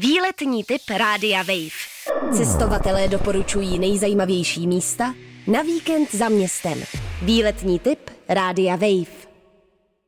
Výletní typ Rádia Wave. Cestovatelé doporučují nejzajímavější místa na víkend za městem. Výletní typ Rádia Wave.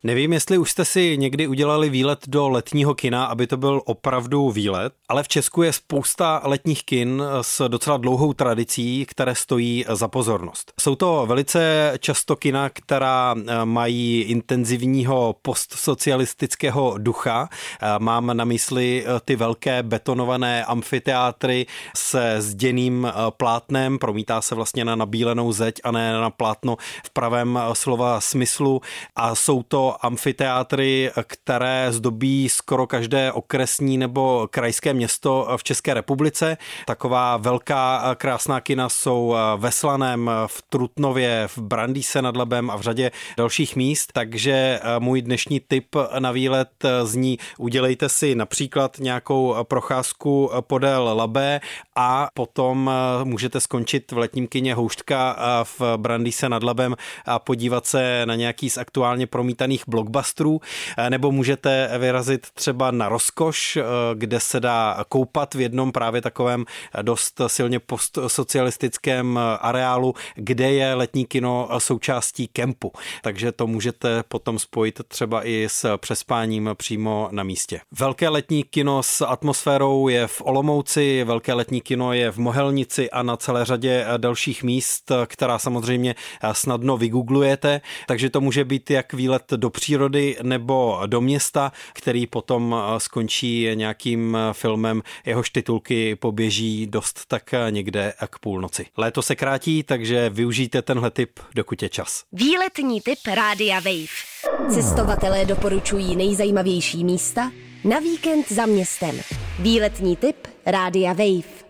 Nevím, jestli už jste si někdy udělali výlet do letního kina, aby to byl opravdu výlet, ale v Česku je spousta letních kin s docela dlouhou tradicí, které stojí za pozornost. Jsou to velice často kina, která eh, mají intenzivního postsocialistického ducha. Eh, mám na mysli eh, ty velké betonované amfiteátry se zděným plátnem, promítá se vlastně na nabílenou zeď a ne na plátno v pravém slova smyslu a jsou to amfiteátry, které zdobí skoro každé okresní nebo krajské město v České republice. Taková velká krásná kina jsou ve Slaném, v Trutnově, v Brandýse nad Labem a v řadě dalších míst, takže můj dnešní tip na výlet zní udělejte si například nějakou procházku podél Labe a potom můžete skončit v letním kině Houštka v Brandýse nad Labem a podívat se na nějaký z aktuálně promítaných nějakých blockbusterů, eh, nebo můžete vyrazit třeba na rozkoš, eh, kde se dá koupat v jednom právě takovém dost silně postsocialistickém areálu, kde je letní kino součástí kempu. Takže to můžete potom spojit třeba i s přespáním přímo na místě. Velké letní kino s atmosférou je v Olomouci, velké letní kino je v Mohelnici a na celé řadě dalších míst, která samozřejmě snadno vygooglujete, takže to může být jak výlet do přírody nebo do města, který potom eh, skončí nějakým eh, filmem, jehož titulky poběží dost tak eh, někde k půlnoci. Léto se krátí, takže využijte tenhle tip, dokud je čas. Výletní tip Rádia Wave. Cestovatelé doporučují nejzajímavější místa na víkend za městem. Výletní tip Rádia Wave.